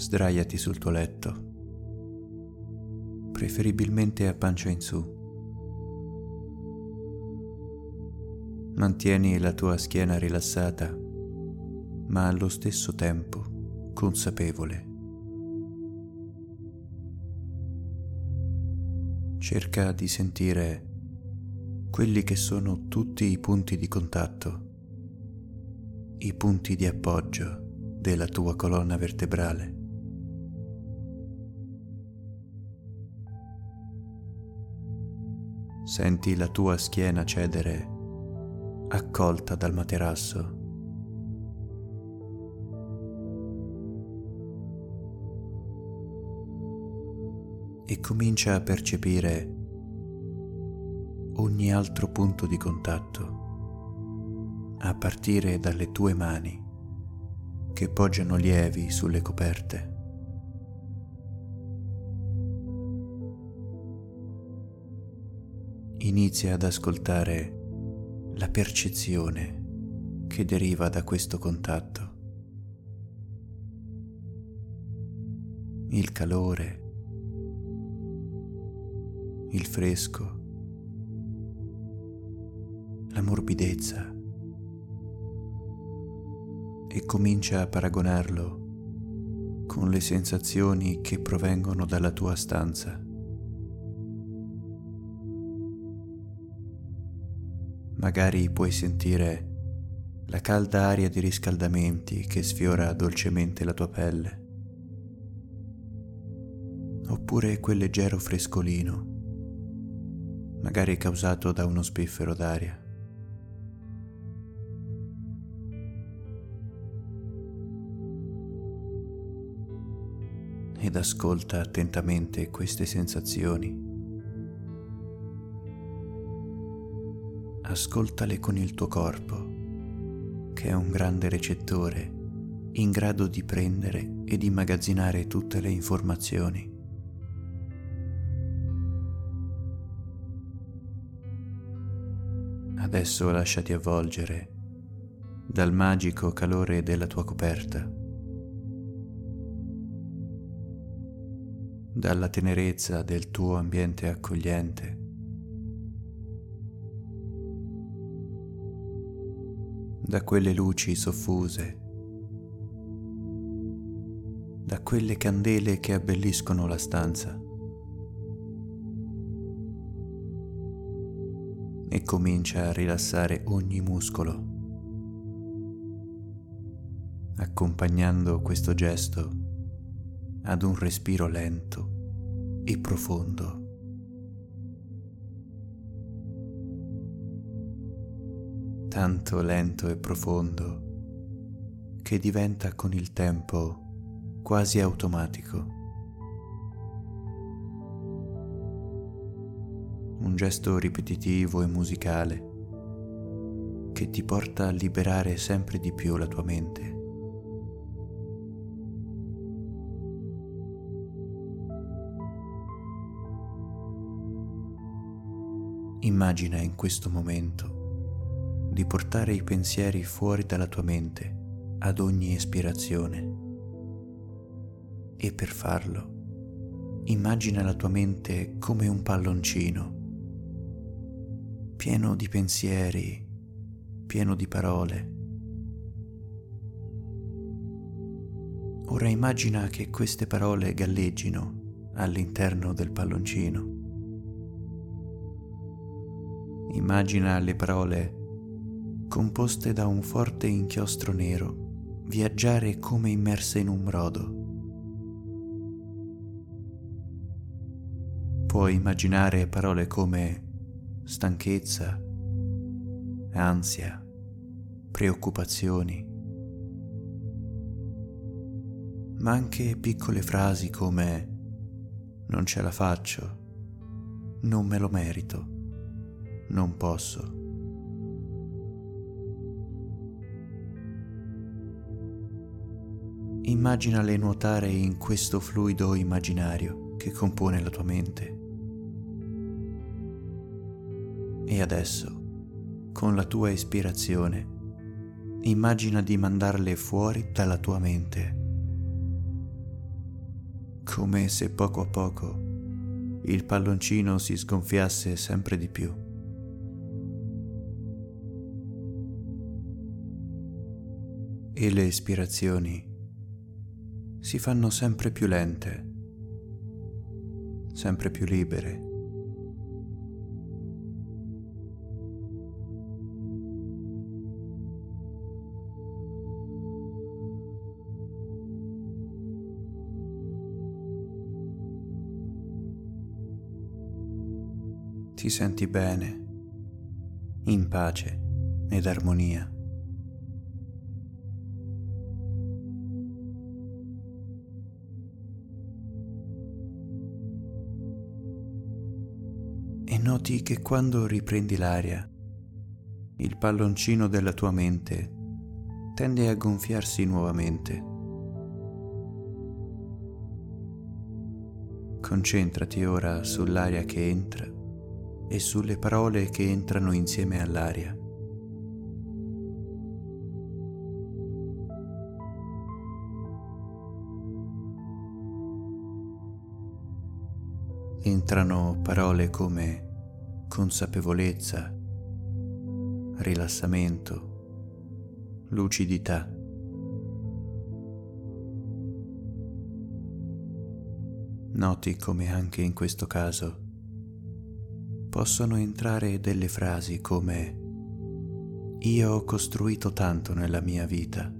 Sdraiati sul tuo letto, preferibilmente a pancia in su. Mantieni la tua schiena rilassata, ma allo stesso tempo consapevole. Cerca di sentire quelli che sono tutti i punti di contatto, i punti di appoggio della tua colonna vertebrale. Senti la tua schiena cedere accolta dal materasso. E comincia a percepire ogni altro punto di contatto, a partire dalle tue mani che poggiano lievi sulle coperte. Inizia ad ascoltare la percezione che deriva da questo contatto. Il calore, il fresco, la morbidezza e comincia a paragonarlo con le sensazioni che provengono dalla tua stanza. Magari puoi sentire la calda aria di riscaldamenti che sfiora dolcemente la tua pelle, oppure quel leggero frescolino, magari causato da uno spiffero d'aria. ed ascolta attentamente queste sensazioni. Ascoltale con il tuo corpo, che è un grande recettore in grado di prendere ed immagazzinare tutte le informazioni. Adesso lasciati avvolgere dal magico calore della tua coperta. dalla tenerezza del tuo ambiente accogliente. Da quelle luci soffuse, da quelle candele che abbelliscono la stanza. E comincia a rilassare ogni muscolo, accompagnando questo gesto ad un respiro lento e profondo. Tanto lento e profondo che diventa con il tempo quasi automatico. Un gesto ripetitivo e musicale che ti porta a liberare sempre di più la tua mente. Immagina in questo momento di portare i pensieri fuori dalla tua mente ad ogni espirazione. E per farlo, immagina la tua mente come un palloncino, pieno di pensieri, pieno di parole. Ora immagina che queste parole galleggino all'interno del palloncino Immagina le parole, composte da un forte inchiostro nero, viaggiare come immerse in un brodo. Puoi immaginare parole come stanchezza, ansia, preoccupazioni, ma anche piccole frasi come non ce la faccio, non me lo merito non posso. Immaginale nuotare in questo fluido immaginario che compone la tua mente. E adesso, con la tua ispirazione, immagina di mandarle fuori dalla tua mente, come se poco a poco il palloncino si sgonfiasse sempre di più. E le ispirazioni si fanno sempre più lente, sempre più libere. ti senti bene, in pace ed armonia. E noti che quando riprendi l'aria, il palloncino della tua mente tende a gonfiarsi nuovamente. Concentrati ora sull'aria che entra e sulle parole che entrano insieme all'aria. Entrano parole come consapevolezza, rilassamento, lucidità. Noti come anche in questo caso possono entrare delle frasi come io ho costruito tanto nella mia vita,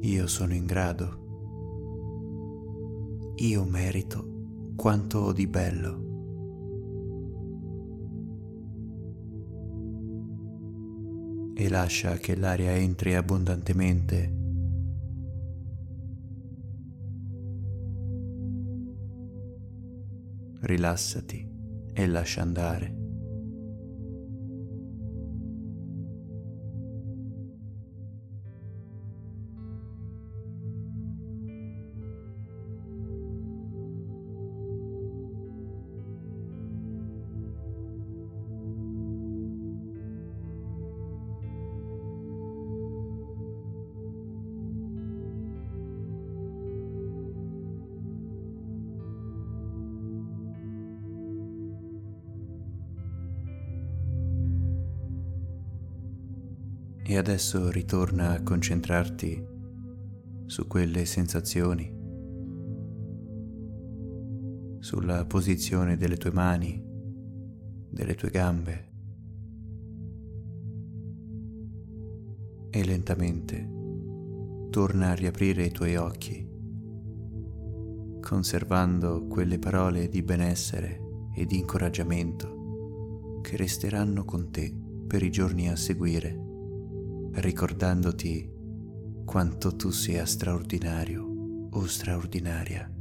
io sono in grado, io merito quanto ho di bello. E lascia che l'aria entri abbondantemente rilassati e lascia andare. E adesso ritorna a concentrarti su quelle sensazioni, sulla posizione delle tue mani, delle tue gambe. E lentamente torna a riaprire i tuoi occhi, conservando quelle parole di benessere e di incoraggiamento che resteranno con te per i giorni a seguire ricordandoti quanto tu sia straordinario o straordinaria.